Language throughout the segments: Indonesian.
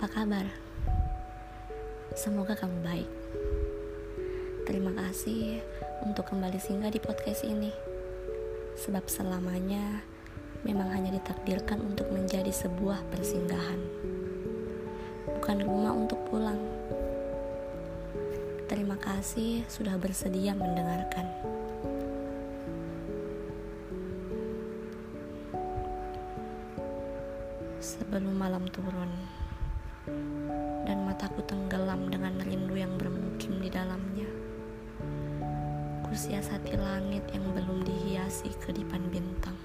Apa kabar? Semoga kamu baik. Terima kasih untuk kembali singgah di podcast ini. Sebab selamanya memang hanya ditakdirkan untuk menjadi sebuah persinggahan. Bukan rumah untuk pulang. Terima kasih sudah bersedia mendengarkan. Sebelum malam turun dan mataku tenggelam dengan rindu yang bermukim di dalamnya. Kusiasati langit yang belum dihiasi kedipan bintang.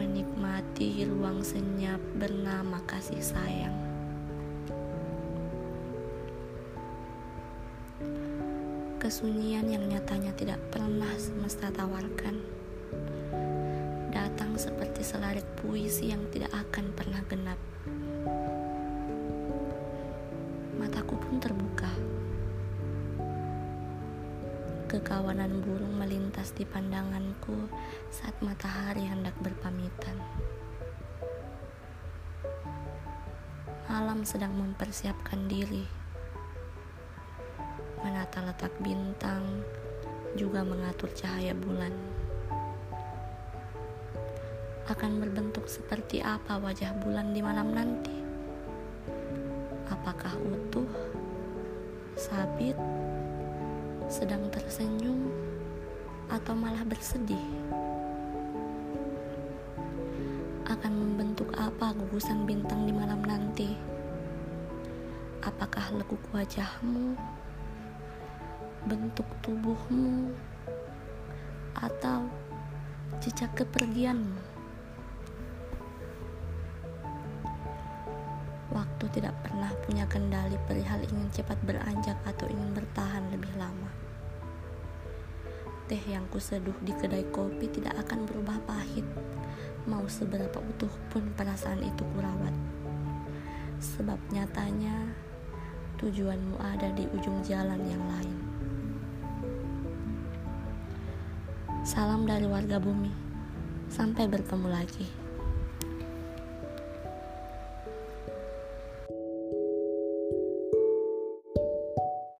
Menikmati ruang senyap bernama kasih sayang. Kesunyian yang nyatanya tidak pernah semesta tawarkan seperti selarik puisi yang tidak akan pernah genap. Mataku pun terbuka. Kekawanan burung melintas di pandanganku saat matahari hendak berpamitan. Malam sedang mempersiapkan diri. Menata letak bintang, juga mengatur cahaya bulan akan berbentuk seperti apa wajah bulan di malam nanti? Apakah utuh, sabit, sedang tersenyum, atau malah bersedih? Akan membentuk apa gugusan bintang di malam nanti? Apakah lekuk wajahmu, bentuk tubuhmu, atau jejak kepergianmu? Tidak pernah punya kendali perihal ingin cepat beranjak atau ingin bertahan lebih lama. Teh yang kuseduh di kedai kopi tidak akan berubah pahit, mau seberapa utuh pun perasaan itu kurawat. Sebab nyatanya tujuanmu ada di ujung jalan yang lain. Salam dari warga bumi. Sampai bertemu lagi.